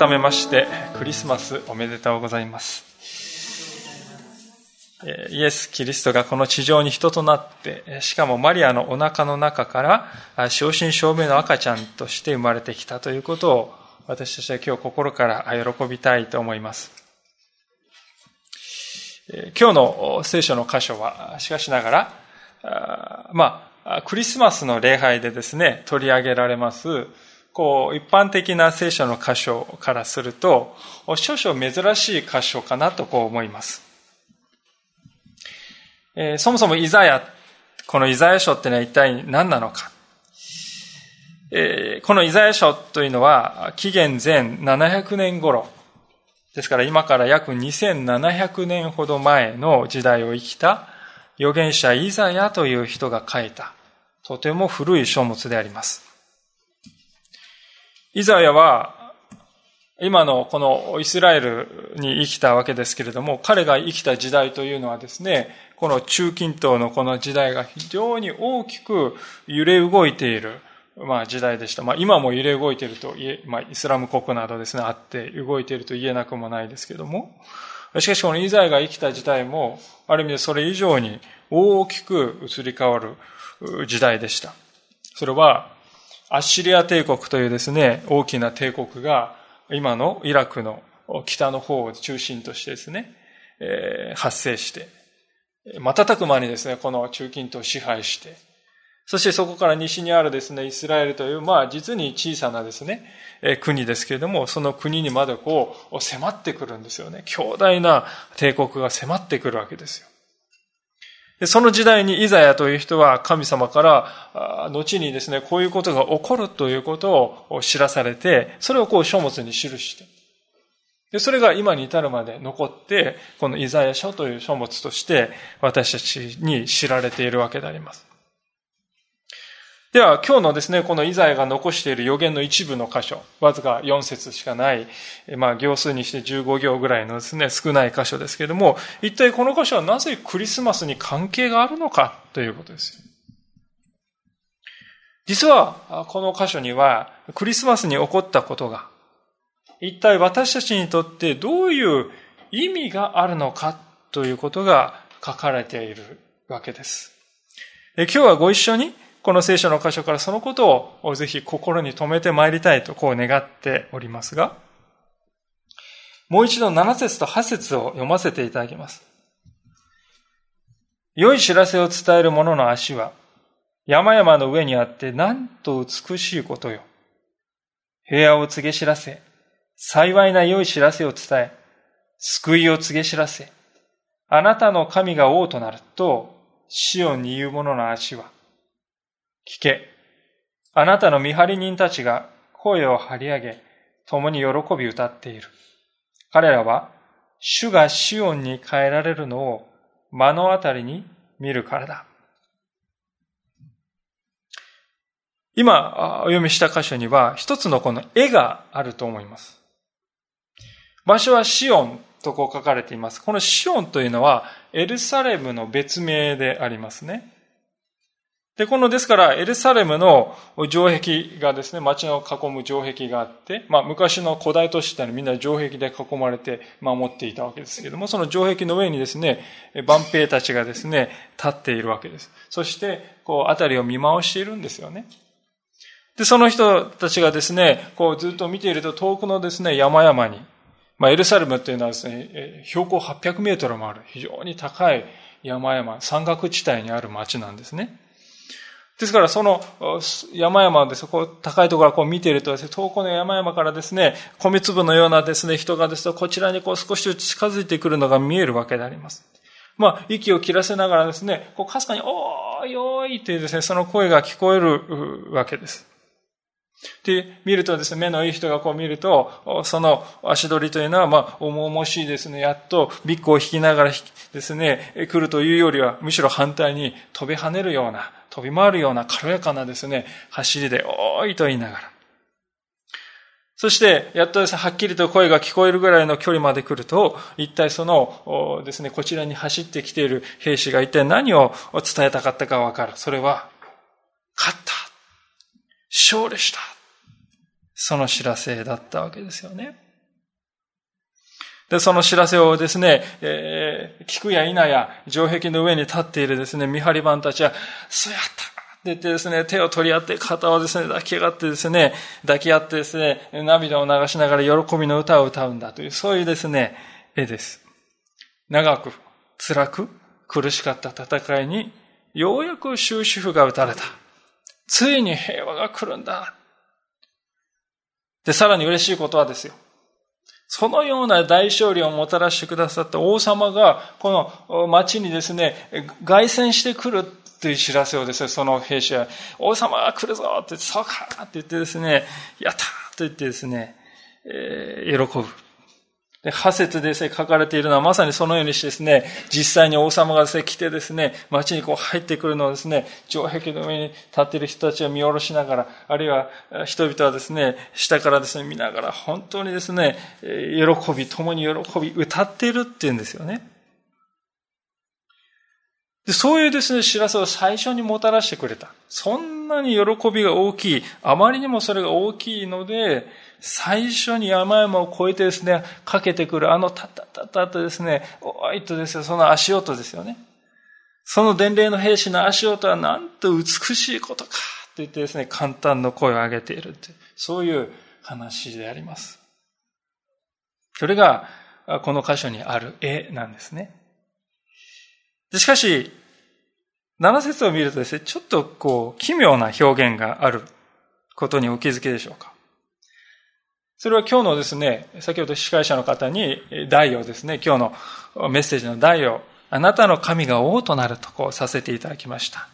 改めましてクリスマスおめでとうございます。イエス・キリストがこの地上に人となってしかもマリアのお腹の中から正真正銘の赤ちゃんとして生まれてきたということを私たちは今日心から喜びたいと思います今日の聖書の箇所はしかしながらまあクリスマスの礼拝でですね取り上げられますこう、一般的な聖書の箇所からすると、少々珍しい箇所かなとこう思います。えー、そもそもイザヤ、このイザヤ書ってのは一体何なのか。えー、このイザヤ書というのは、紀元前700年頃、ですから今から約2700年ほど前の時代を生きた預言者イザヤという人が書いた、とても古い書物であります。イザヤは、今のこのイスラエルに生きたわけですけれども、彼が生きた時代というのはですね、この中近東のこの時代が非常に大きく揺れ動いている、まあ時代でした。まあ今も揺れ動いていると言え、まあイスラム国などですね、あって動いていると言えなくもないですけども、しかしこのイザヤが生きた時代も、ある意味でそれ以上に大きく移り変わる時代でした。それは、アッシリア帝国というですね、大きな帝国が今のイラクの北の方を中心としてですね、えー、発生して、瞬く間にですね、この中近東を支配して、そしてそこから西にあるですね、イスラエルという、まあ実に小さなですね、国ですけれども、その国にまでこう迫ってくるんですよね。強大な帝国が迫ってくるわけですよ。その時代にイザヤという人は神様から後にですね、こういうことが起こるということを知らされて、それをこう書物に記して、でそれが今に至るまで残って、このイザヤ書という書物として私たちに知られているわけであります。では、今日のですね、このイザヤが残している予言の一部の箇所、わずか4節しかない、まあ、行数にして15行ぐらいのですね、少ない箇所ですけれども、一体この箇所はなぜクリスマスに関係があるのかということです。実は、この箇所には、クリスマスに起こったことが、一体私たちにとってどういう意味があるのかということが書かれているわけです。今日はご一緒にこの聖書の箇所からそのことをぜひ心に留めて参りたいとこう願っておりますが、もう一度7節と8節を読ませていただきます。良い知らせを伝える者の足は、山々の上にあってなんと美しいことよ。平和を告げ知らせ、幸いな良い知らせを伝え、救いを告げ知らせ、あなたの神が王となると、死をに言う者の足は、聞け。あなたの見張り人たちが声を張り上げ、共に喜び歌っている。彼らは、主がシオンに変えられるのを目の当たりに見るからだ。今、お読みした箇所には、一つのこの絵があると思います。場所はシオンとこう書かれています。このシオンというのは、エルサレムの別名でありますね。で、この、ですから、エルサレムの城壁がですね、街を囲む城壁があって、まあ、昔の古代都市ってのはみんな城壁で囲まれて守っていたわけですけども、その城壁の上にですね、万兵たちがですね、立っているわけです。そして、こう、辺りを見回しているんですよね。で、その人たちがですね、こう、ずっと見ていると遠くのですね、山々に、まあ、エルサレムっていうのはですね、標高800メートルもある、非常に高い山々、山岳地帯にある町なんですね。ですから、その山々でそこ、高いところからこう見ているとですね、遠くの山々からですね、米粒のようなですね、人がですね、こちらにこう少し近づいてくるのが見えるわけであります。まあ、息を切らせながらですね、こう、かすかに、おーいおーいというですね、その声が聞こえるわけです。で、見るとですね、目のいい人がこう見ると、その足取りというのは、まあ、重々しいですね、やっとビッグを引きながらですね、来るというよりは、むしろ反対に飛び跳ねるような、飛び回るような軽やかなですね、走りで、おーいと言いながら。そして、やっとですね、はっきりと声が聞こえるぐらいの距離まで来ると、一体そのですね、こちらに走ってきている兵士が一体何を伝えたかったかわかる。それは、勝った勝利したその知らせだったわけですよね。で、その知らせをですね、えー、聞くや否や、城壁の上に立っているですね、見張り番たちは、そうやったって言ってですね、手を取り合って、肩をですね、抱き上がってですね、抱き合ってですね、涙を流しながら喜びの歌を歌うんだという、そういうですね、絵です。長く、辛く、苦しかった戦いに、ようやく終止符が打たれた。ついに平和が来るんだ。で、さらに嬉しいことはですよ。そのような大勝利をもたらしてくださった王様が、この町にですね、凱旋してくるという知らせをですね、その兵士は、王様が来るぞ！って、そうか！って言ってですね、やった！と言ってですね、えー、喜ぶ。で、派説で、書かれているのはまさにそのようにしてですね、実際に王様がですね、来てですね、街にこう入ってくるのをですね、城壁の上に立っている人たちを見下ろしながら、あるいは人々はですね、下からですね、見ながら、本当にですね、喜び、共に喜び、歌っているっていうんですよね。でそういうですね、知らせを最初にもたらしてくれた。そんなに喜びが大きい。あまりにもそれが大きいので、最初に山々を越えてですね、かけてくるあのタッタッタッタッとですね、おいとですよ、その足音ですよね。その伝令の兵士の足音はなんと美しいことかと言ってですね、簡単の声を上げているという、そういう話であります。それが、この箇所にある絵なんですね。しかし、七節を見るとですね、ちょっとこう、奇妙な表現があることにお気づきでしょうか。それは今日のですね、先ほど司会者の方に題をですね、今日のメッセージの題を、あなたの神が王となるとこうさせていただきました。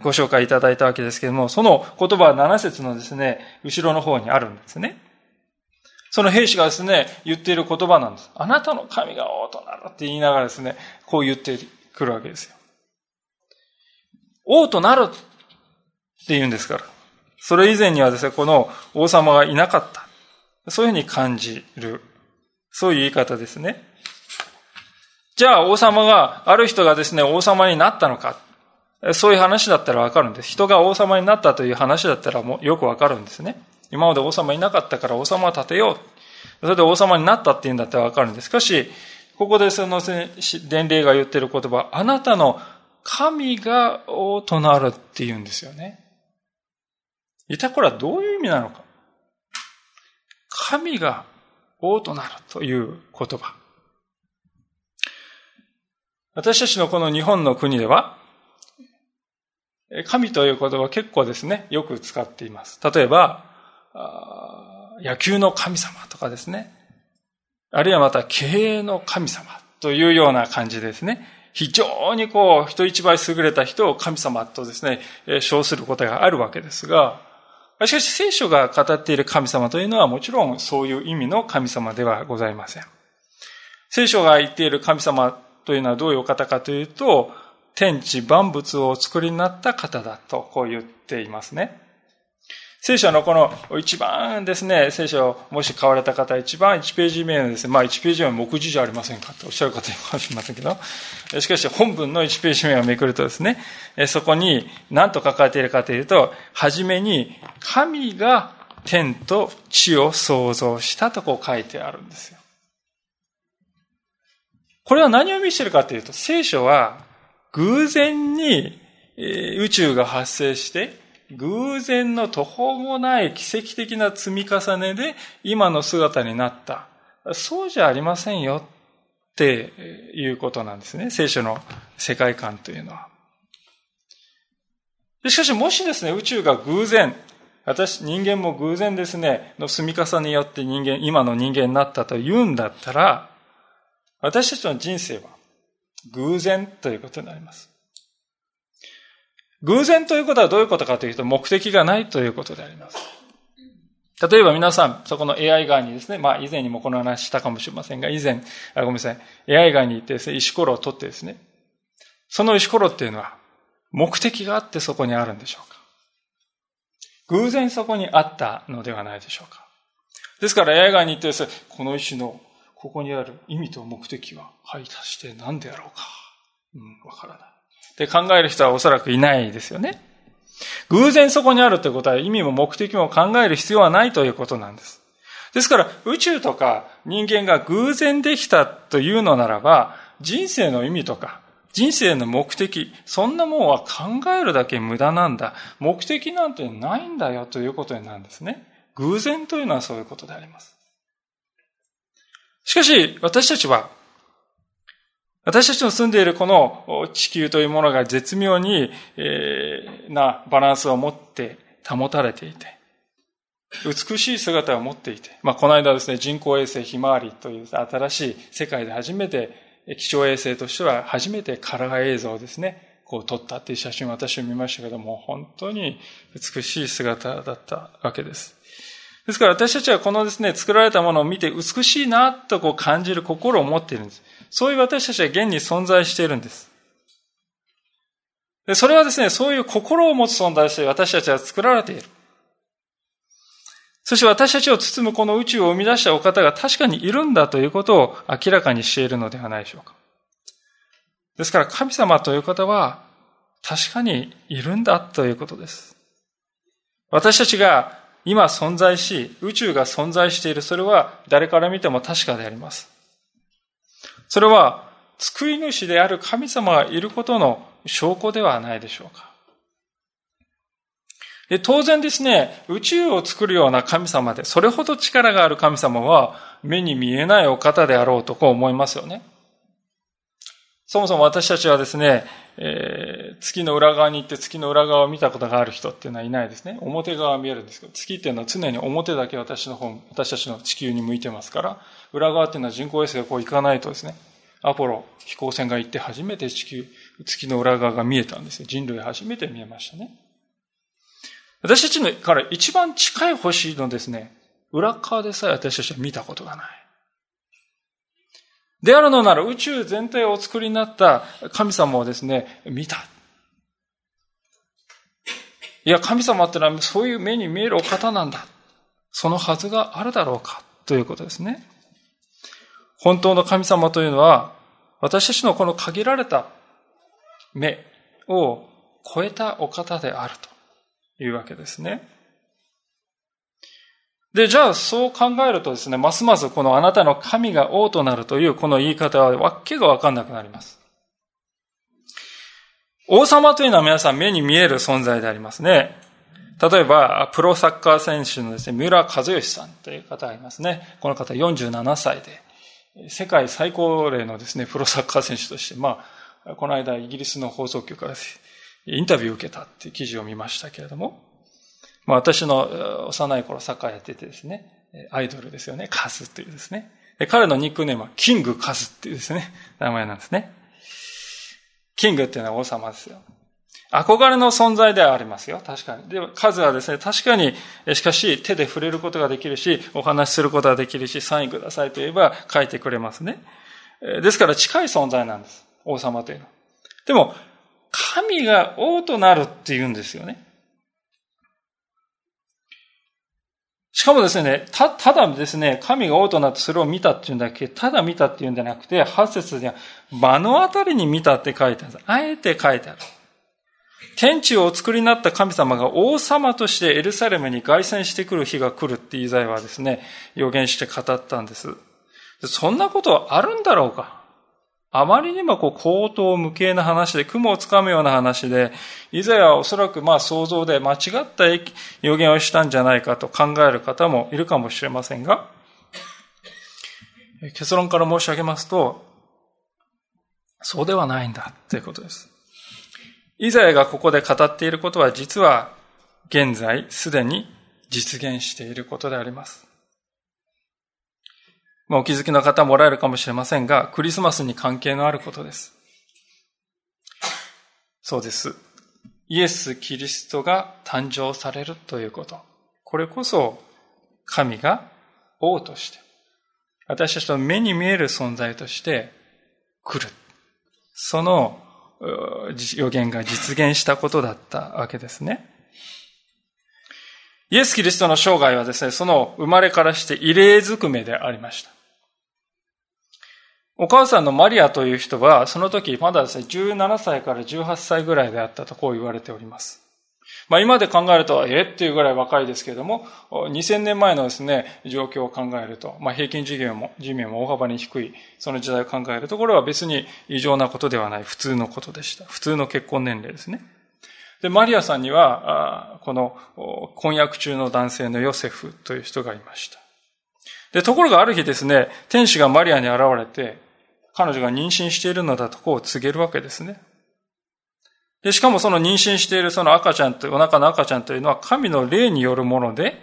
ご紹介いただいたわけですけれども、その言葉は7節のですね、後ろの方にあるんですね。その兵士がですね、言っている言葉なんです。あなたの神が王となるって言いながらですね、こう言ってくるわけですよ。王となるって言うんですから。それ以前にはですね、この王様がいなかった。そういうふうに感じる。そういう言い方ですね。じゃあ王様が、ある人がですね、王様になったのか。そういう話だったらわかるんです。人が王様になったという話だったらもうよくわかるんですね。今まで王様いなかったから王様を立てよう。それで王様になったって言うんだったらわかるんです。しかし、ここでその伝令が言ってる言葉、あなたの神が王となるって言うんですよね。一体これはどういう意味なのか。神が王となるという言葉。私たちのこの日本の国では、神という言葉結構ですね、よく使っています。例えば、野球の神様とかですね。あるいはまた経営の神様というような感じですね。非常にこう、人一倍優れた人を神様とですね、称することがあるわけですが、しかし聖書が語っている神様というのはもちろんそういう意味の神様ではございません。聖書が言っている神様というのはどういうお方かというと、天地万物をお作りになった方だとこう言っていますね。聖書のこの一番ですね、聖書をもし買われた方、一番1ページ目のですね、まあ1ページ目は目次じゃありませんかとおっしゃる方いるかもしれませんけど、しかし本文の1ページ目をめくるとですね、そこに何と書かれているかというと、はじめに神が天と地を創造したとこう書いてあるんですよ。これは何を見せているかというと、聖書は偶然に宇宙が発生して、偶然の途方もない奇跡的な積み重ねで今の姿になった。そうじゃありませんよっていうことなんですね。聖書の世界観というのは。しかしもしですね、宇宙が偶然、私、人間も偶然ですね、の積み重ねによって人間、今の人間になったと言うんだったら、私たちの人生は偶然ということになります。偶然ということはどういうことかというと、目的がないということであります。例えば皆さん、そこの AI 側にですね、まあ以前にもこの話したかもしれませんが、以前、あごめんなさい、AI 側に行ってですね、石ころを取ってですね、その石ころっていうのは、目的があってそこにあるんでしょうか偶然そこにあったのではないでしょうかですから AI 側に行ってですね、この石のここにある意味と目的は、はい、足して何であろうか。うん、わからない。で考える人はおそらくいないですよね。偶然そこにあるということは意味も目的も考える必要はないということなんです。ですから宇宙とか人間が偶然できたというのならば人生の意味とか人生の目的、そんなもんは考えるだけ無駄なんだ。目的なんてないんだよということになるんですね。偶然というのはそういうことであります。しかし、私たちは私たちの住んでいるこの地球というものが絶妙に、えー、なバランスを持って保たれていて、美しい姿を持っていて、まあ、この間ですね、人工衛星ひまわりという新しい世界で初めて、気象衛星としては初めてカラー映像をですね、こう撮ったっていう写真を私は見ましたけども、本当に美しい姿だったわけです。ですから私たちはこのですね、作られたものを見て美しいなとこう感じる心を持っているんです。そういう私たちは現に存在しているんです。でそれはですね、そういう心を持つ存在として私たちは作られている。そして私たちを包むこの宇宙を生み出したお方が確かにいるんだということを明らかにしているのではないでしょうか。ですから神様という方は確かにいるんだということです。私たちが今存在し、宇宙が存在している、それは誰から見ても確かであります。それは救い主である神様がいることの証拠ではないでしょうか。で当然ですね、宇宙を作るような神様で、それほど力がある神様は目に見えないお方であろうとこう思いますよね。そもそも私たちはですね、えー、月の裏側に行って月の裏側を見たことがある人っていうのはいないですね。表側は見えるんですけど、月っていうのは常に表だけ私の方、私たちの地球に向いてますから、裏側っていうのは人工衛星がこう行かないとですね、アポロ飛行船が行って初めて地球、月の裏側が見えたんですよ。人類初めて見えましたね。私たちのから一番近い星のですね、裏側でさえ私たちは見たことがない。であるのなら宇宙全体をお作りになった神様をですね、見た。いや、神様ってのはそういう目に見えるお方なんだ。そのはずがあるだろうか。ということですね。本当の神様というのは、私たちのこの限られた目を超えたお方であるというわけですね。で、じゃあそう考えるとですね、ますますこのあなたの神が王となるというこの言い方はわけがわかんなくなります。王様というのは皆さん目に見える存在でありますね。例えば、プロサッカー選手のですね、三浦和義さんという方がいますね。この方47歳で、世界最高齢のですね、プロサッカー選手として、まあ、この間イギリスの放送局からインタビューを受けたっていう記事を見ましたけれども、まあ、私の幼い頃サッカーやっててですね、アイドルですよね、カズっていうですね。彼のニックネームはキングカズっていうですね、名前なんですね。キングっていうのは王様ですよ。憧れの存在ではありますよ。確かに。で、数はですね、確かに、しかし手で触れることができるし、お話しすることができるし、サインくださいと言えば書いてくれますね。ですから近い存在なんです。王様というのは。でも、神が王となるって言うんですよね。しかもですね、た、ただですね、神が王となってそれを見たっていうんだっけただ見たっていうんじゃなくて、8節には、目の当たりに見たって書いてあるんです。あえて書いてある。天地をお作りになった神様が王様としてエルサレムに凱旋してくる日が来るってイザヤはですね、予言して語ったんです。そんなことあるんだろうかあまりにもこう、口頭無形な話で、雲をつかむような話で、イザヤはおそらくまあ想像で間違った予言をしたんじゃないかと考える方もいるかもしれませんが、結論から申し上げますと、そうではないんだということです。イザヤがここで語っていることは実は現在すでに実現していることであります。まあ、お気づきの方もおられるかもしれませんが、クリスマスに関係のあることです。そうです。イエス・キリストが誕生されるということ。これこそ神が王として、私たちの目に見える存在として来る。その予言が実現したことだったわけですね。イエス・キリストの生涯はですね、その生まれからして異例ずくめでありました。お母さんのマリアという人は、その時まだですね、17歳から18歳ぐらいであったとこう言われております。まあ今で考えると、え？っていうぐらい若いですけれども、2000年前のですね、状況を考えると、まあ平均寿命も、寿命も大幅に低い、その時代を考えると、これは別に異常なことではない、普通のことでした。普通の結婚年齢ですね。で、マリアさんには、この婚約中の男性のヨセフという人がいました。で、ところがある日ですね、天使がマリアに現れて、彼女が妊娠しているのだとこう告げるわけですね。で、しかもその妊娠しているその赤ちゃんと、お腹の赤ちゃんというのは神の霊によるもので、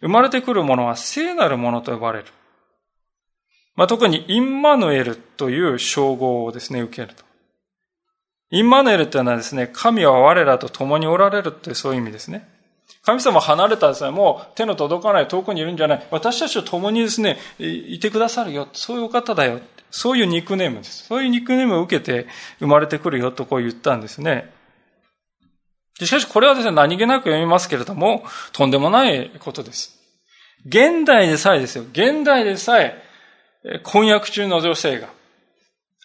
生まれてくるものは聖なるものと呼ばれる。まあ、特にインマヌエルという称号をですね、受けると。インマヌエルというのはですね、神は我らと共におられるというそういう意味ですね。神様離れたですね、もう手の届かない遠くにいるんじゃない。私たちと共にですね、いてくださるよ。そういうお方だよ。そういうニックネームです。そういうニックネームを受けて生まれてくるよとこう言ったんですね。しかしこれはですね、何気なく読みますけれども、とんでもないことです。現代でさえですよ。現代でさえ、婚約中の女性が、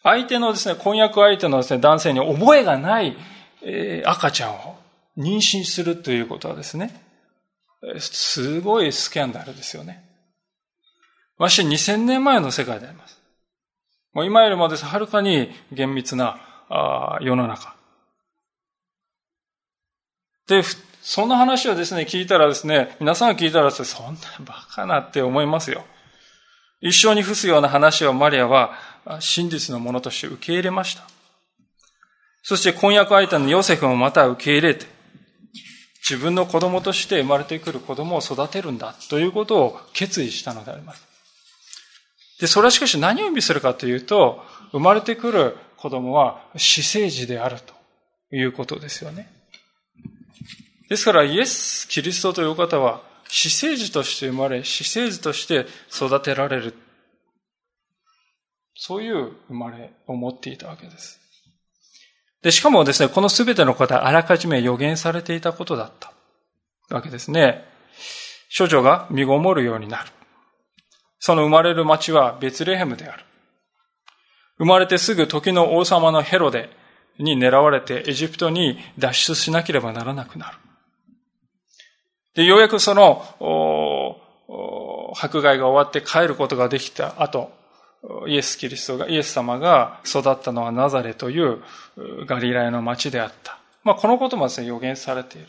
相手のですね、婚約相手のですね、男性に覚えがない、えー、赤ちゃんを妊娠するということはですね、すごいスキャンダルですよね。まして2000年前の世界であります。もう今よりもです、はるかに厳密なあ世の中。で、そんな話をですね、聞いたらですね、皆さんが聞いたらですね、そんなバカなって思いますよ。一生に付すような話をマリアは真実のものとして受け入れました。そして婚約相手のヨセフもまた受け入れて、自分の子供として生まれてくる子供を育てるんだということを決意したのであります。で、それはしかし何を意味するかというと、生まれてくる子供は死生児であるということですよね。ですからイエス・キリストという方は死生児として生まれ、死生児として育てられる。そういう生まれを持っていたわけです。で、しかもですね、このすべてのことはあらかじめ予言されていたことだったわけですね。処女が身ごもるようになる。その生まれる町はベツレヘムである。生まれてすぐ時の王様のヘロデに狙われてエジプトに脱出しなければならなくなる。で、ようやくその、迫害が終わって帰ることができた後、イエス・キリストが、イエス様が育ったのはナザレというガリラヤの町であった。まあ、このこともですね、予言されている。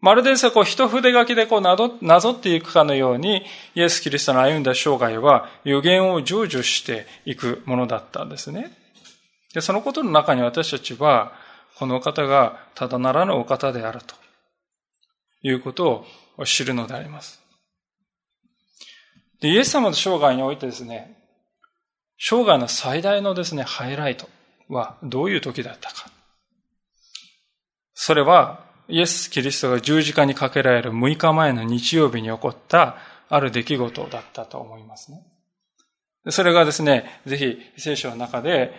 まるでですね、こう、一筆書きでこう、なぞ、なぞっていくかのように、イエス・キリストの歩んだ生涯は予言を成就していくものだったんですね。で、そのことの中に私たちは、この方がただならぬお方であるということを知るのであります。で、イエス様の生涯においてですね、生涯の最大のですね、ハイライトはどういう時だったか。それは、イエス・キリストが十字架にかけられる6日前の日曜日に起こったある出来事だったと思いますね。それがですね、ぜひ聖書の中で、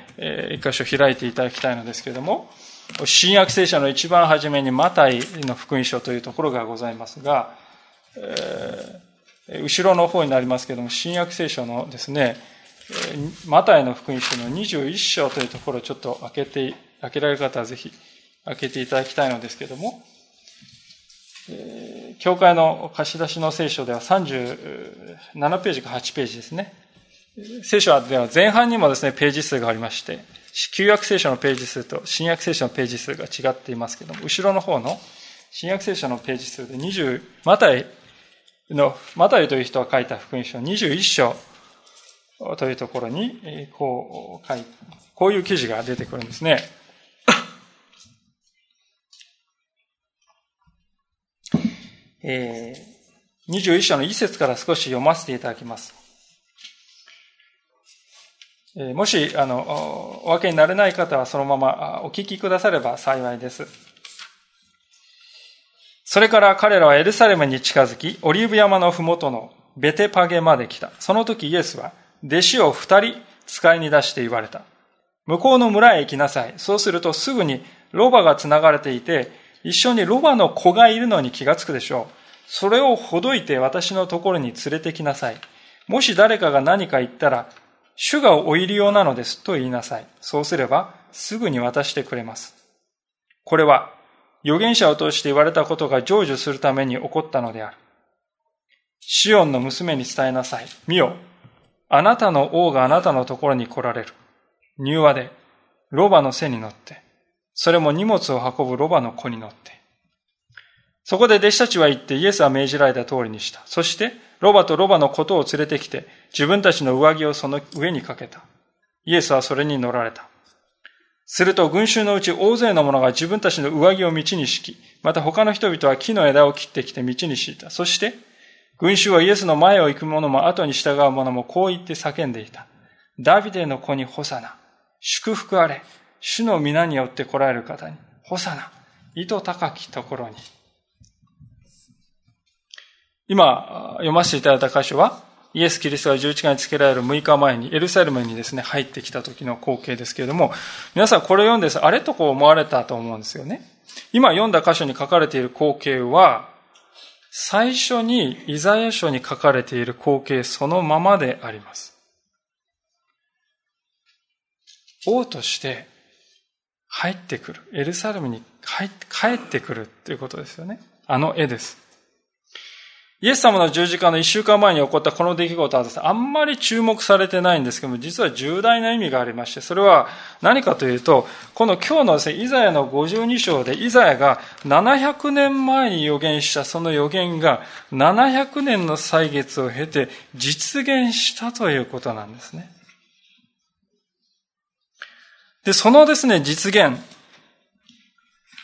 一箇所開いていただきたいのですけれども、新約聖書の一番初めにマタイの福音書というところがございますが、えー、後ろの方になりますけれども、新約聖書のですね、マタイの福音書の21章というところをちょっと開けて、開けられる方はぜひ開けていただきたいのですけれども、教会の貸し出しの聖書では37ページか8ページですね。聖書では前半にもですね、ページ数がありまして、旧約聖書のページ数と新約聖書のページ数が違っていますけども、後ろの方の新約聖書のページ数で20、マタイの、マタイという人が書いた福音書21章というところに、こう書いこういう記事が出てくるんですね。え、21章の一節から少し読ませていただきます。もし、あの、お分けになれない方はそのままお聞きくだされば幸いです。それから彼らはエルサレムに近づき、オリーブ山のふもとのベテパゲまで来た。その時イエスは、弟子を二人使いに出して言われた。向こうの村へ行きなさい。そうするとすぐにロバが繋がれていて、一緒にロバの子がいるのに気がつくでしょう。それをほどいて私のところに連れてきなさい。もし誰かが何か言ったら、主がお入り用なのですと言いなさい。そうすれば、すぐに渡してくれます。これは、預言者を通して言われたことが成就するために起こったのである。シオンの娘に伝えなさい。見よ。あなたの王があなたのところに来られる。柔和で、ロバの背に乗って、それも荷物を運ぶロバの子に乗って。そこで弟子たちは言ってイエスは命じられた通りにした。そして、ロバとロバのことを連れてきて、自分たちの上着をその上にかけた。イエスはそれに乗られた。すると群衆のうち大勢の者が自分たちの上着を道に敷き、また他の人々は木の枝を切ってきて道に敷いた。そして、群衆はイエスの前を行く者も後に従う者もこう言って叫んでいた。ダビデの子にホサナ。祝福あれ。主の皆によって来られる方に。ホサナ。糸高きところに。今、読ませていただいた箇所は、イエス・キリストが十字架につけられる6日前にエルサレムにですね、入ってきた時の光景ですけれども、皆さんこれを読んで、あれとこう思われたと思うんですよね。今読んだ箇所に書かれている光景は、最初にイザヤ書に書かれている光景そのままであります。王として入ってくる。エルサレムに帰ってくるということですよね。あの絵です。イエス様の十字架の一週間前に起こったこの出来事はですね、あんまり注目されてないんですけども、実は重大な意味がありまして、それは何かというと、この今日のですね、イザヤの52章で、イザヤが700年前に予言したその予言が、700年の歳月を経て実現したということなんですね。で、そのですね、実現、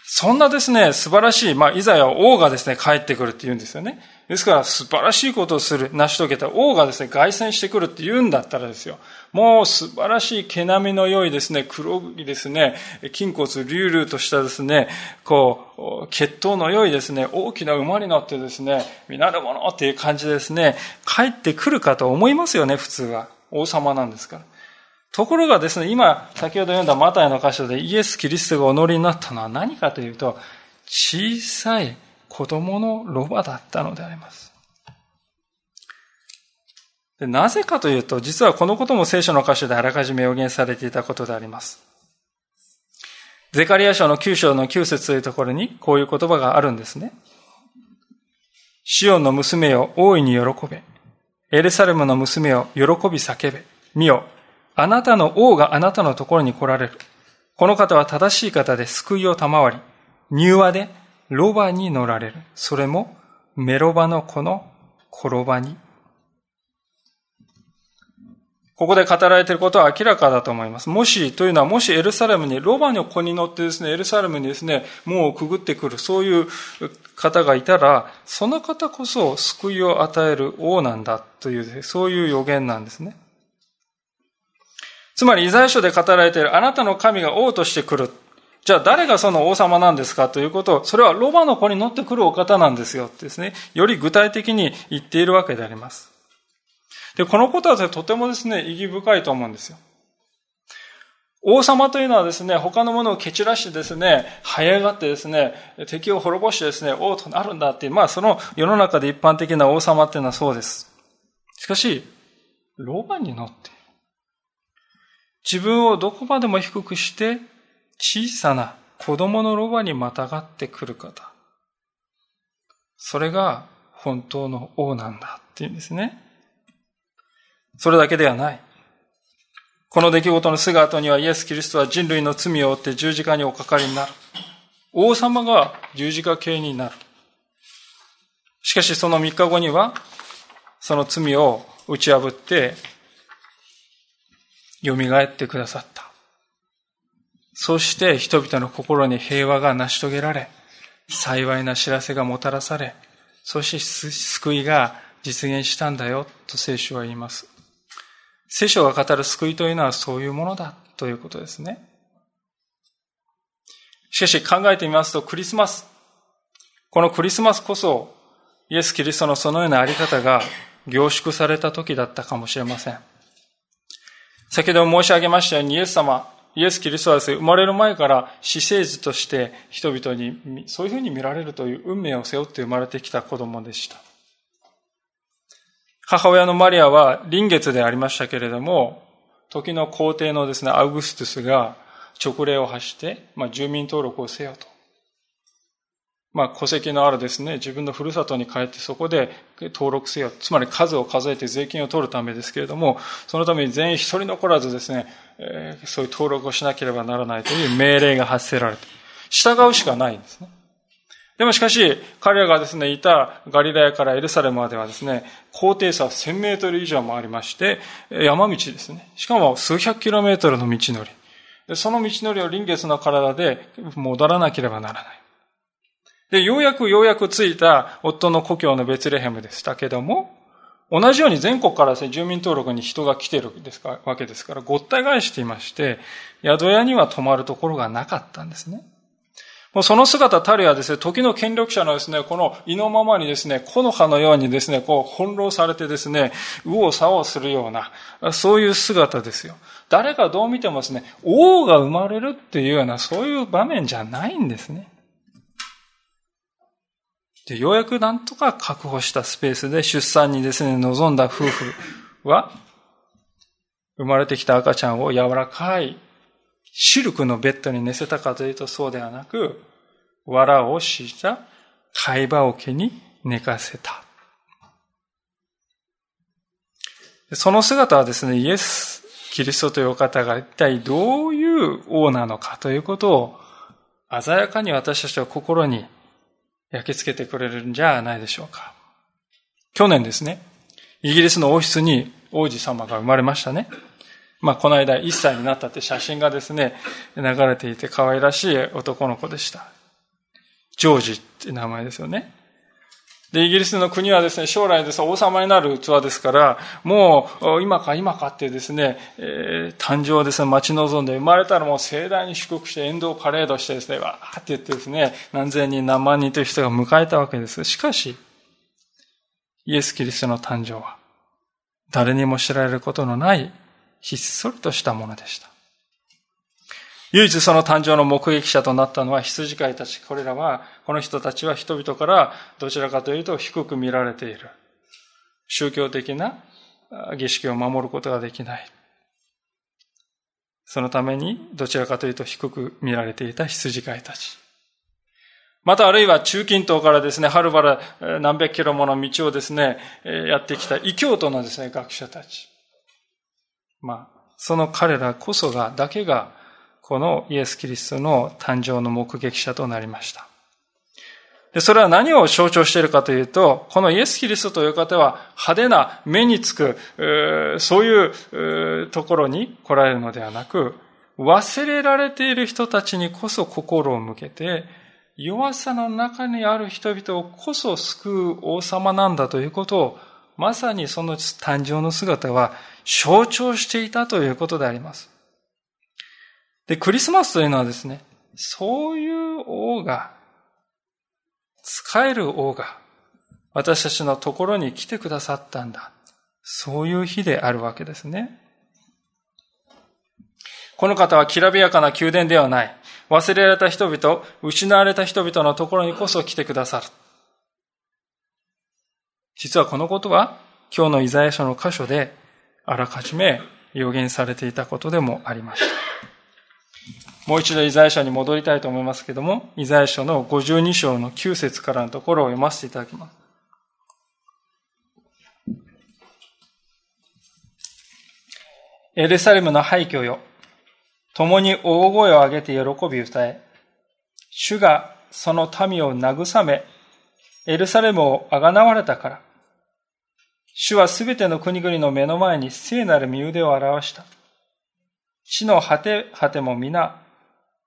そんなですね、素晴らしい、まあ、イザヤ王がですね、帰ってくるって言うんですよね。ですから、素晴らしいことをする、成し遂げた王がですね、凱旋してくるって言うんだったらですよ。もう素晴らしい毛並みの良いですね、黒いですね、筋骨隆々としたですね、こう、血統の良いですね、大きな馬に乗ってですね、皆のっていう感じでですね、帰ってくるかと思いますよね、普通は。王様なんですから。ところがですね、今、先ほど読んだマタイの箇所でイエス・キリストがお乗りになったのは何かというと、小さい子供のロバだったのであります。でなぜかというと、実はこのことも聖書の箇所であらかじめ予言されていたことであります。ゼカリア書の9章の9節というところにこういう言葉があるんですね。シオンの娘よ、大いに喜べ。エルサレムの娘よ、喜び叫べ。見よ、あなたの王があなたのところに来られる。この方は正しい方で救いを賜り、柔和でロバに乗られる。それもメロバの子の転ばに。ここで語られていることは明らかだと思います。もし、というのは、もしエルサレムに、ロバの子に乗ってですね、エルサレムにですね、門をくぐってくる、そういう方がいたら、その方こそ救いを与える王なんだという、そういう予言なんですね。つまり、イザヤ書で語られている、あなたの神が王として来る。じゃあ誰がその王様なんですかということを、それはロバの子に乗ってくるお方なんですよですね、より具体的に言っているわけであります。で、このことはとてもですね、意義深いと思うんですよ。王様というのはですね、他のものを蹴散らしてですね、這い上がってですね、敵を滅ぼしてですね、王となるんだっていう、まあその世の中で一般的な王様っていうのはそうです。しかし、ロバに乗って自分をどこまでも低くして小さな子供のロバにまたがってくる方。それが本当の王なんだっていうんですね。それだけではない。この出来事のすぐ後にはイエス・キリストは人類の罪を負って十字架におかかりになる。王様が十字架形になる。しかしその三日後には、その罪を打ち破って蘇ってくださった。そして人々の心に平和が成し遂げられ、幸いな知らせがもたらされ、そして救いが実現したんだよと聖書は言います。聖書が語る救いというのはそういうものだということですね。しかし考えてみますとクリスマス。このクリスマスこそ、イエス・キリストのそのようなあり方が凝縮された時だったかもしれません。先ほど申し上げましたように、イエス様、イエス・キリストはですね、生まれる前から死生児として人々にそういうふうに見られるという運命を背負って生まれてきた子供でした。母親のマリアは臨月でありましたけれども、時の皇帝のですね、アウグストゥスが勅令を発して、まあ、住民登録をせよと。まあ、戸籍のあるですね、自分のふるさとに帰ってそこで登録せよ。つまり数を数えて税金を取るためですけれども、そのために全員一人残らずですね、えー、そういう登録をしなければならないという命令が発せられて、従うしかないんですね。でもしかし、彼らがですね、いたガリラヤからエルサレムまではですね、高低差1000メートル以上もありまして、山道ですね。しかも数百キロメートルの道のり。その道のりを臨月の体で戻らなければならない。で、ようやくようやく着いた夫の故郷のベツレヘムでしたけども、同じように全国からですね、住民登録に人が来てるですかわけですから、ごった返していまして、宿屋には泊まるところがなかったんですね。もうその姿たるやですね、時の権力者のですね、この意のままにですね、木の葉のようにですね、こう翻弄されてですね、右往左往するような、そういう姿ですよ。誰がどう見てもですね、王が生まれるっていうような、そういう場面じゃないんですね。で、ようやくなんとか確保したスペースで出産にですね、望んだ夫婦は、生まれてきた赤ちゃんを柔らかいシルクのベッドに寝せたかというとそうではなく、藁を敷いた貝羽桶に寝かせた。その姿はですね、イエス・キリストという方が一体どういう王なのかということを鮮やかに私たちは心に焼き付けてくれるんじゃないでしょうか。去年ですね、イギリスの王室に王子様が生まれましたね。まあ、この間1歳になったって写真がですね、流れていて可愛らしい男の子でした。ジョージって名前ですよね。で、イギリスの国はですね、将来です王様になる器ですから、もう今か今かってですね、えー、誕生をですね、待ち望んで、生まれたらもう盛大に祝福して、沿道パレードしてですね、わーって言ってですね、何千人何万人という人が迎えたわけです。しかし、イエス・キリストの誕生は、誰にも知られることのない、ひっそりとしたものでした。唯一その誕生の目撃者となったのは羊飼いたち。これらは、この人たちは人々からどちらかというと低く見られている。宗教的な儀式を守ることができない。そのためにどちらかというと低く見られていた羊飼いたち。またあるいは中近東からですね、はるばる何百キロもの道をですね、やってきた異教徒のですね、学者たち。まあ、その彼らこそが、だけがこのイエス・キリストの誕生の目撃者となりました。でそれは何を象徴しているかというと、このイエス・キリストという方は派手な目につく、そういうところに来られるのではなく、忘れられている人たちにこそ心を向けて、弱さの中にある人々をこそ救う王様なんだということを、まさにその誕生の姿は象徴していたということであります。で、クリスマスというのはですね、そういう王が、使える王が、私たちのところに来てくださったんだ。そういう日であるわけですね。この方はきらびやかな宮殿ではない。忘れられた人々、失われた人々のところにこそ来てくださる。実はこのことは、今日のイザヤ書の箇所で、あらかじめ予言されていたことでもありました。もう一度イザヤ書に戻りたいと思いますけども、イザヤ書の52章の9節からのところを読ませていただきます。エルサレムの廃墟よ、共に大声を上げて喜び歌え、主がその民を慰め、エルサレムをあがなわれたから、主はすべての国々の目の前に聖なる身腕を表した。地の果て果ても皆、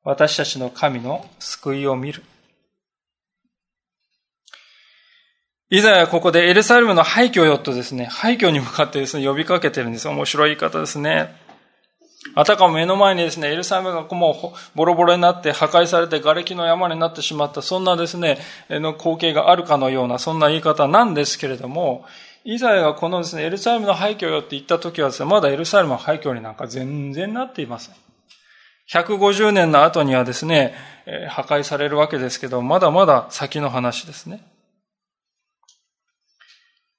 私たちの神の救いを見る。いざやここでエルサレムの廃墟よとですね、廃墟に向かってですね、呼びかけてるんです。面白い言い方ですね。あたかも目の前にですね、エルサレムがもうボロボロになって破壊されて瓦礫の山になってしまった、そんなですね、の光景があるかのような、そんな言い方なんですけれども、イザヤがこのですね、エルサレムの廃墟よって言った時はですね、まだエルサレムの廃墟になんか全然なっていません。150年の後にはですね、破壊されるわけですけど、まだまだ先の話ですね。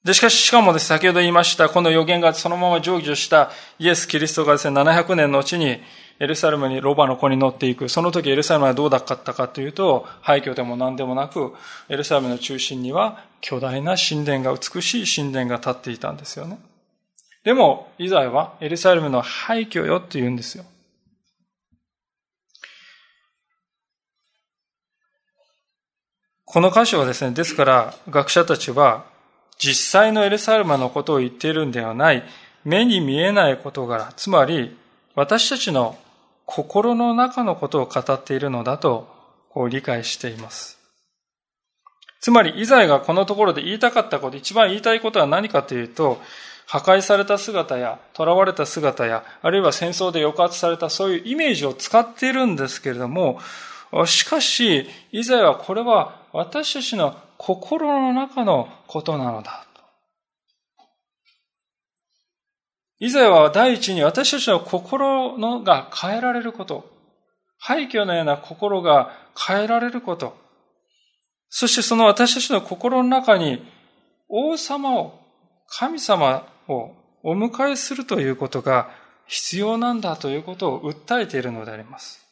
で、しかし、しかもです、先ほど言いました、この予言がそのまま成就したイエス・キリストがですね、700年のうちに、エルサレムにロバの子に乗っていく。その時エルサレムはどうだったかというと、廃墟でも何でもなく、エルサレムの中心には巨大な神殿が、美しい神殿が建っていたんですよね。でも、イザヤはエルサレムの廃墟よって言うんですよ。この箇所はですね、ですから学者たちは実際のエルサレムのことを言っているんではない、目に見えない事柄、つまり私たちの心の中のことを語っているのだとこう理解しています。つまり、イザヤがこのところで言いたかったこと、一番言いたいことは何かというと、破壊された姿や、囚われた姿や、あるいは戦争で抑圧されたそういうイメージを使っているんですけれども、しかし、イザヤはこれは私たちの心の中のことなのだ。以前は第一に私たちの心のが変えられること、廃墟のような心が変えられること、そしてその私たちの心の中に王様を、神様をお迎えするということが必要なんだということを訴えているのであります。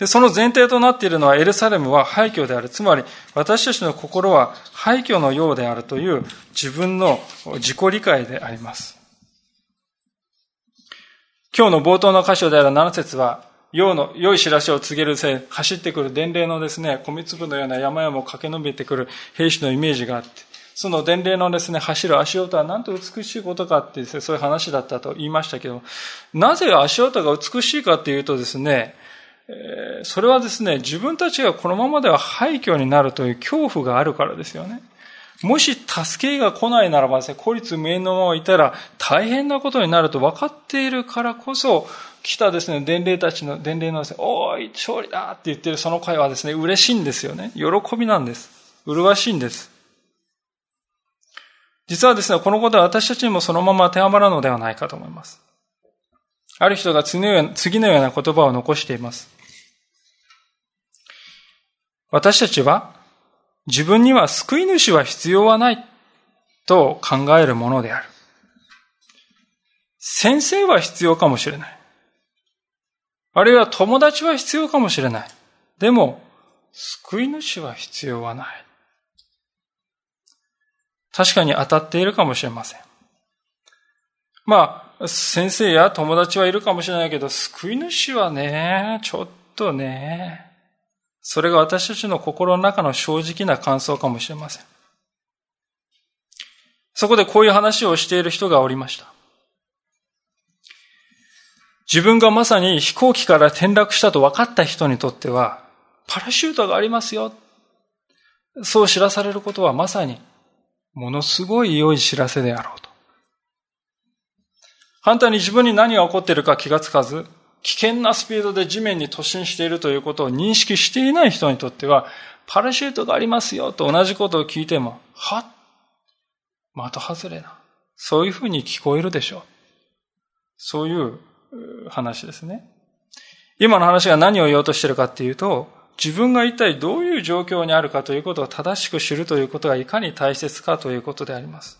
で、その前提となっているのはエルサレムは廃墟である。つまり、私たちの心は廃墟のようであるという自分の自己理解であります。今日の冒頭の箇所である7節は、世の良い知らせを告げるせい、走ってくる伝令のですね、米粒のような山々を駆け伸びてくる兵士のイメージがあって、その伝令のですね、走る足音はなんと美しいことかってですね、そういう話だったと言いましたけど、なぜ足音が美しいかっていうとですね、それはですね、自分たちがこのままでは廃墟になるという恐怖があるからですよね。もし助けが来ないならばですね、孤立無縁のままいたら大変なことになると分かっているからこそ、来たですね、伝令たちの、伝令のですね、おーい、勝利だって言ってるその会はですね、嬉しいんですよね。喜びなんです。麗しいんです。実はですね、このことは私たちにもそのまま当てはまるのではないかと思います。ある人が次のような言葉を残しています。私たちは自分には救い主は必要はないと考えるものである。先生は必要かもしれない。あるいは友達は必要かもしれない。でも、救い主は必要はない。確かに当たっているかもしれません。まあ、先生や友達はいるかもしれないけど、救い主はね、ちょっとね、それが私たちの心の中の正直な感想かもしれません。そこでこういう話をしている人がおりました。自分がまさに飛行機から転落したと分かった人にとっては、パラシュートがありますよ。そう知らされることはまさに、ものすごい良い知らせであろうと。反対に自分に何が起こっているか気がつかず、危険なスピードで地面に突進しているということを認識していない人にとっては、パラシュートがありますよと同じことを聞いても、はっ？的外れな。そういうふうに聞こえるでしょう。そういう話ですね。今の話が何を言おうとしているかっていうと、自分が一体どういう状況にあるかということを正しく知るということがいかに大切かということであります。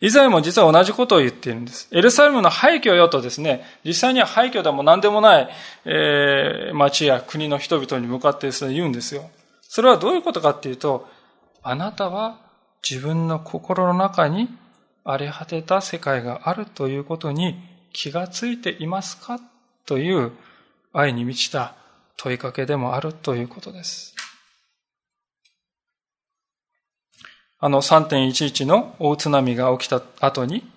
イザヤも実は同じことを言っているんです。エルサレムの廃墟よとですね、実際には廃墟でも何でもない、えー、町や国の人々に向かってですね、言うんですよ。それはどういうことかっていうと、あなたは自分の心の中に荒れ果てた世界があるということに気がついていますかという愛に満ちた問いかけでもあるということです。あの3.11の大津波が起きた後に、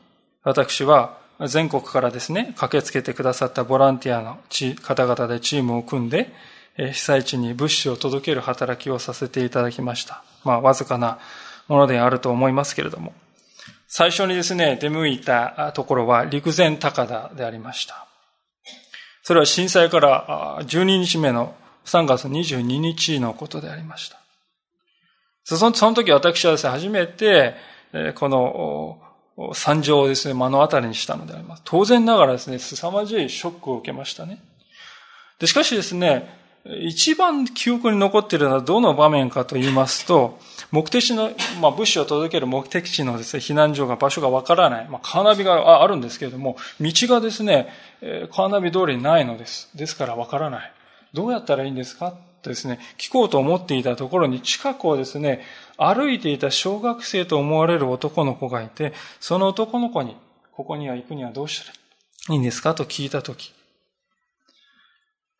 私は全国からですね、駆けつけてくださったボランティアの方々でチームを組んで、被災地に物資を届ける働きをさせていただきました。まあ、わずかなものであると思いますけれども。最初にですね、出向いたところは陸前高田でありました。それは震災から12日目の3月22日のことでありました。その時私はですね、初めて、この惨状をですね、目の当たりにしたのであります。当然ながらですね、凄まじいショックを受けましたね。で、しかしですね、一番記憶に残っているのはどの場面かと言いますと、目的地の、まあ、物資を届ける目的地のですね、避難所が、場所がわからない。まあ、カーナビがあるんですけれども、道がですね、カーナビ通りにないのです。ですからわからない。どうやったらいいんですかですね、聞こうと思っていたところに近くをですね、歩いていた小学生と思われる男の子がいて、その男の子に、ここには行くにはどうしたらいいんですかと聞いたとき、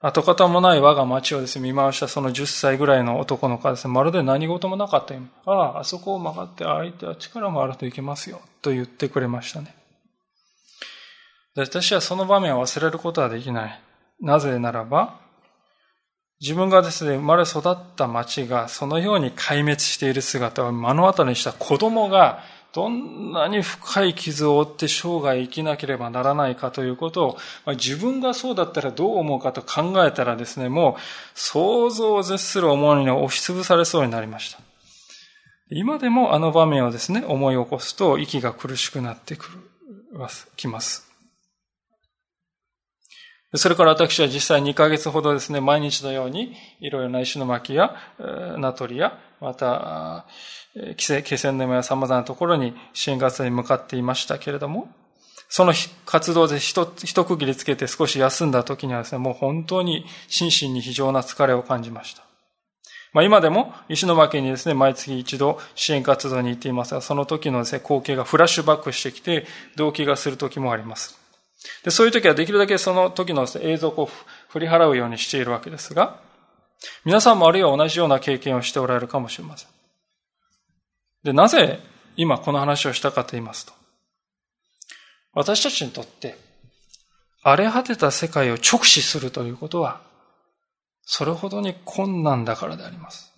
跡形もない我が町をですね、見回したその10歳ぐらいの男の子はですね、まるで何事もなかったよ。ああ、あそこを曲がって、あいてあ力もあるといけますよ。と言ってくれましたね。私はその場面を忘れることはできない。なぜならば、自分がですね、生まれ育った町がそのように壊滅している姿を目の当たりにした子供がどんなに深い傷を負って生涯生きなければならないかということを、まあ、自分がそうだったらどう思うかと考えたらですね、もう想像を絶する思いに押しつぶされそうになりました。今でもあの場面をですね、思い起こすと息が苦しくなってくる、きます。それから私は実際2ヶ月ほどですね、毎日のように、いろいろな石巻や、名取や、また、気仙沼や様々なところに支援活動に向かっていましたけれども、その活動で一一区切りつけて少し休んだ時にはですね、もう本当に心身に非常な疲れを感じました。まあ今でも石巻にですね、毎月一度支援活動に行っていますが、その時のですね、光景がフラッシュバックしてきて、動機がする時もあります。で、そういう時はできるだけその時の映像を振り払うようにしているわけですが、皆さんもあるいは同じような経験をしておられるかもしれません。で、なぜ今この話をしたかと言いますと、私たちにとって荒れ果てた世界を直視するということは、それほどに困難だからであります。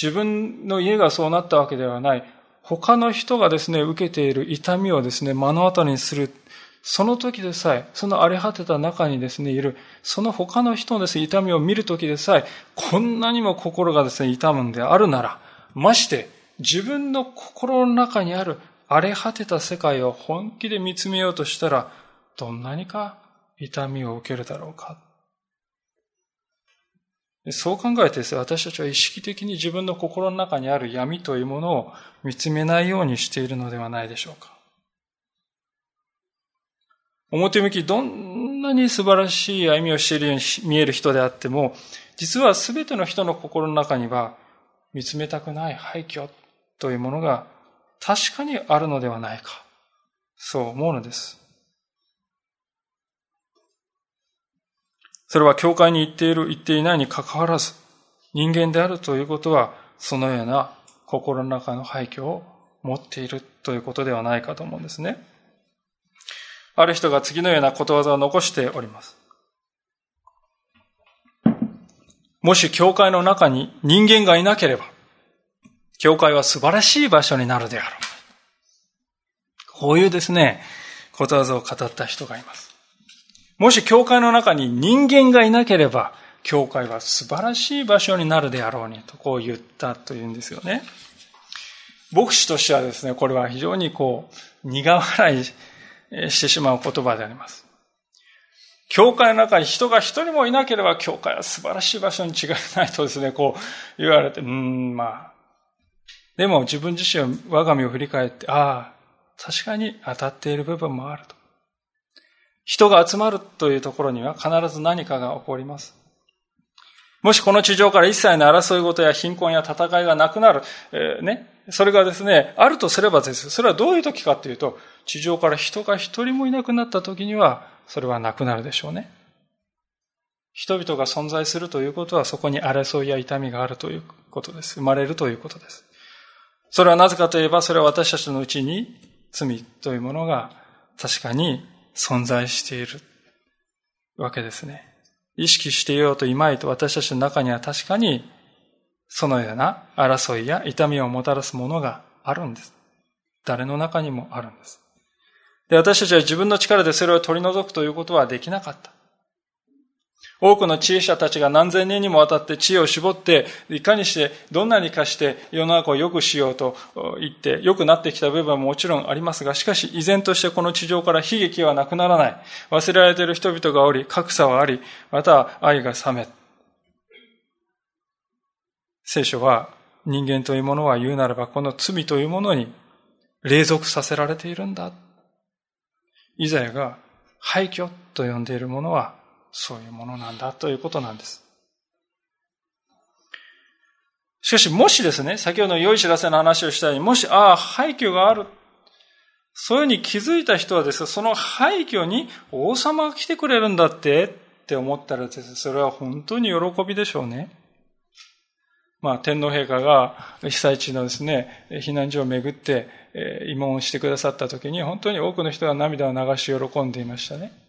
自分の家がそうなったわけではない。他の人がですね、受けている痛みをですね、目の当たりにする。その時でさえ、その荒れ果てた中にですね、いる、その他の人のですね、痛みを見る時でさえ、こんなにも心がですね、痛むんであるなら、まして、自分の心の中にある荒れ果てた世界を本気で見つめようとしたら、どんなにか痛みを受けるだろうか。そう考えてですね、私たちは意識的に自分の心の中にある闇というものを見つめないようにしているのではないでしょうか。表向きどんなに素晴らしい歩みをしているように見える人であっても、実は全ての人の心の中には見つめたくない廃墟というものが確かにあるのではないか。そう思うのです。それは教会に行っている、行っていないにかかわらず、人間であるということは、そのような心の中の廃墟を持っているということではないかと思うんですね。ある人が次のようなことわざを残しております。もし教会の中に人間がいなければ、教会は素晴らしい場所になるであろう。こういうですね、ことわざを語った人がいます。もし教会の中に人間がいなければ、教会は素晴らしい場所になるであろうにとこう言ったというんですよね。牧師としてはですね、これは非常にこう、苦笑いしてしまう言葉であります。教会の中に人が一人もいなければ、教会は素晴らしい場所に違いないとですね、こう言われて、うん、まあ。でも自分自身は我が身を振り返って、ああ、確かに当たっている部分もあると。人が集まるというところには必ず何かが起こります。もしこの地上から一切の争い事や貧困や戦いがなくなる、えー、ね、それがですね、あるとすればです。それはどういう時かっていうと、地上から人が一人もいなくなった時には、それはなくなるでしょうね。人々が存在するということは、そこに争いや痛みがあるということです。生まれるということです。それはなぜかといえば、それは私たちのうちに罪というものが確かに存在しているわけですね。意識していようといまいと私たちの中には確かにそのような争いや痛みをもたらすものがあるんです。誰の中にもあるんです。で、私たちは自分の力でそれを取り除くということはできなかった。多くの知恵者たちが何千年にもわたって知恵を絞って、いかにして、どんなにかして世の中を良くしようと言って、良くなってきた部分ももちろんありますが、しかし依然としてこの地上から悲劇はなくならない。忘れられている人々がおり、格差はあり、また愛が冷め。聖書は人間というものは言うならば、この罪というものに隷属させられているんだ。イザヤが廃墟と呼んでいるものはそういうものなんだということなんです。しかし、もしですね、先ほどの良い知らせの話をしたように、もし、ああ、廃墟がある。そういうふうに気づいた人はですね、その廃墟に王様が来てくれるんだってって思ったらですね、それは本当に喜びでしょうね。まあ、天皇陛下が被災地のですね、避難所を巡ってえ、慰問をしてくださった時に、本当に多くの人が涙を流し喜んでいましたね。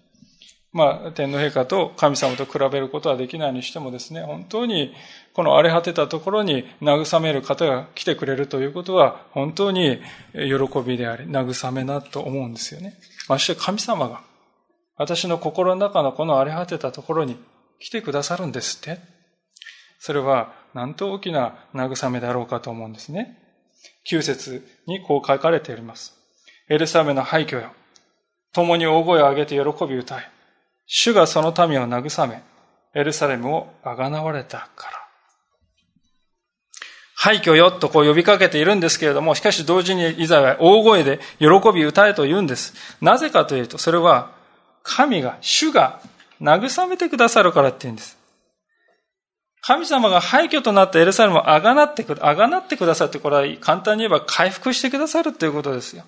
まあ、天皇陛下と神様と比べることはできないにしてもですね、本当にこの荒れ果てたところに慰める方が来てくれるということは、本当に喜びであり、慰めなと思うんですよね。まして神様が、私の心の中のこの荒れ果てたところに来てくださるんですって。それは、なんと大きな慰めだろうかと思うんですね。9節にこう書かれております。エルサレムの廃墟よ。共に大声を上げて喜び歌え。主がその民を慰め、エルサレムをあがなわれたから。廃墟よとこう呼びかけているんですけれども、しかし同時にイザヤは大声で喜び歌えと言うんです。なぜかというと、それは神が、主が慰めてくださるからって言うんです。神様が廃墟となったエルサレムをあがなってく、あがなってくださって、これは簡単に言えば回復してくださるということですよ。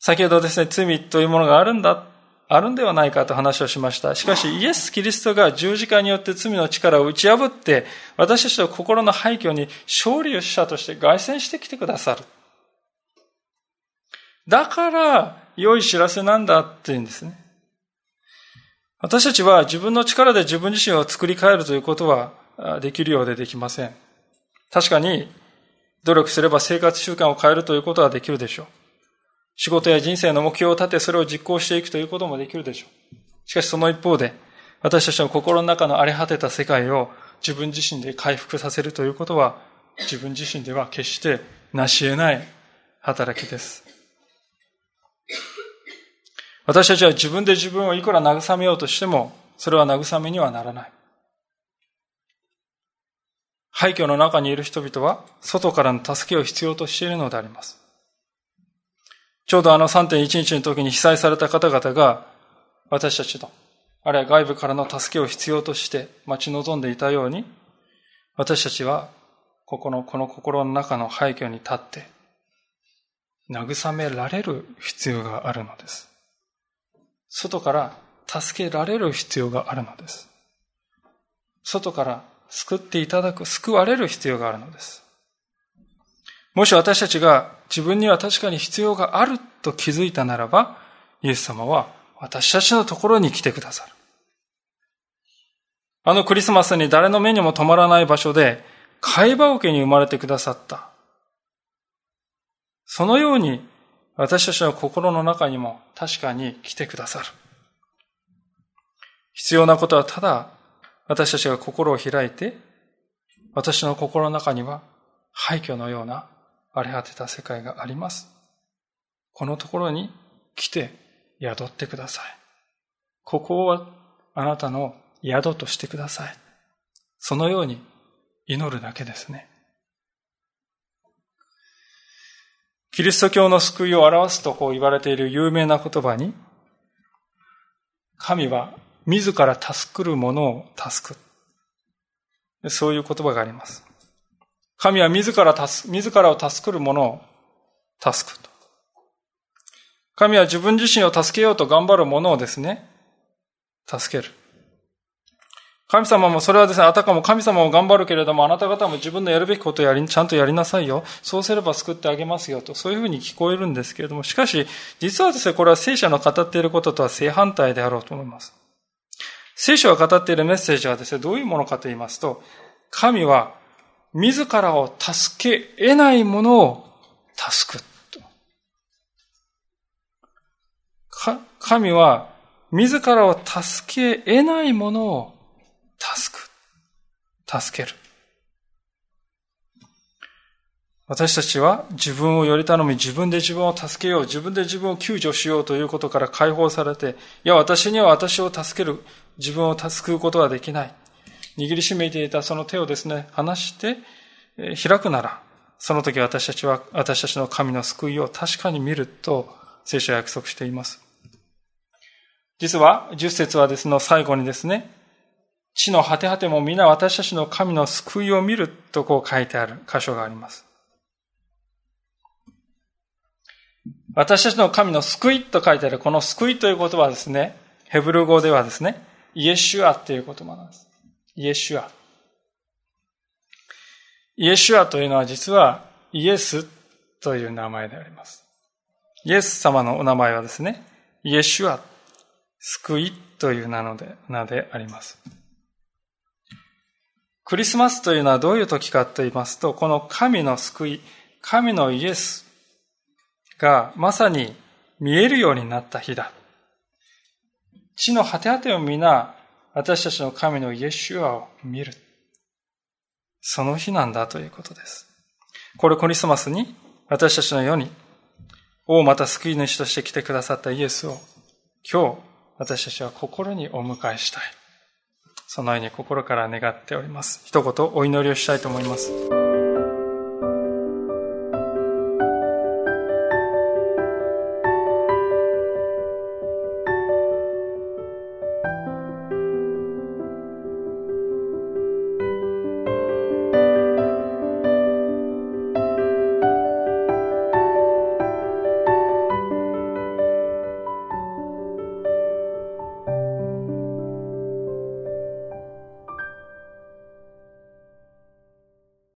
先ほどですね、罪というものがあるんだ、あるんではないかと話をしました。しかし、イエス・キリストが十字架によって罪の力を打ち破って、私たちの心の廃墟に勝利をしたとして凱旋してきてくださる。だから、良い知らせなんだって言うんですね。私たちは自分の力で自分自身を作り変えるということはできるようでできません。確かに、努力すれば生活習慣を変えるということはできるでしょう。仕事や人生の目標を立て、それを実行していくということもできるでしょう。しかしその一方で、私たちの心の中の荒れ果てた世界を自分自身で回復させるということは、自分自身では決して成し得ない働きです。私たちは自分で自分をいくら慰めようとしても、それは慰めにはならない。廃墟の中にいる人々は、外からの助けを必要としているのであります。ちょうどあの3.11の時に被災された方々が、私たちの、あるいは外部からの助けを必要として待ち望んでいたように、私たちは、ここの、この心の中の廃墟に立って、慰められる必要があるのです。外から助けられる必要があるのです。外から救っていただく、救われる必要があるのです。もし私たちが自分には確かに必要があると気づいたならば、イエス様は私たちのところに来てくださる。あのクリスマスに誰の目にも止まらない場所で、会話桶に生まれてくださった。そのように、私たちの心の中にも確かに来てくださる。必要なことはただ、私たちが心を開いて、私の心の中には廃墟のような荒れ果てた世界があります。このところに来て宿ってください。ここはあなたの宿としてください。そのように祈るだけですね。キリスト教の救いを表すとこう言われている有名な言葉に、神は自ら助くる者を助く。そういう言葉があります。神は自ら自らを助くる者を助くと。神は自分自身を助けようと頑張る者をですね、助ける。神様もそれはですね、あたかも神様も頑張るけれども、あなた方も自分のやるべきことをやり、ちゃんとやりなさいよ。そうすれば救ってあげますよと、そういうふうに聞こえるんですけれども、しかし、実はですね、これは聖書の語っていることとは正反対であろうと思います。聖書が語っているメッセージはですね、どういうものかと言いますと、神は自らを助け得ないものを助く。神は自らを助け得ないものを助く。助ける。私たちは自分をより頼み、自分で自分を助けよう、自分で自分を救助しようということから解放されて、いや、私には私を助ける、自分を助くことはできない。握りしめていたその手をですね、離して、え開くなら、その時私たちは、私たちの神の救いを確かに見ると、聖書は約束しています。実は、十節はですね、最後にですね、地の果て果ても皆私たちの神の救いを見るとこう書いてある箇所があります。私たちの神の救いと書いてある、この救いという言葉はですね、ヘブル語ではですね、イエシュアっていう言葉なんです。イエシュア。イエシュアというのは実はイエスという名前であります。イエス様のお名前はですね、イエシュア、救いという名ので、名であります。クリスマスというのはどういう時かと言いますと、この神の救い、神のイエスがまさに見えるようになった日だ。地の果て果てを皆、私たちの神のイエシュアを見る。その日なんだということです。これクリスマスに私たちの世に、王また救い主として来てくださったイエスを今日私たちは心にお迎えしたい。そのように心から願っております。一言お祈りをしたいと思います。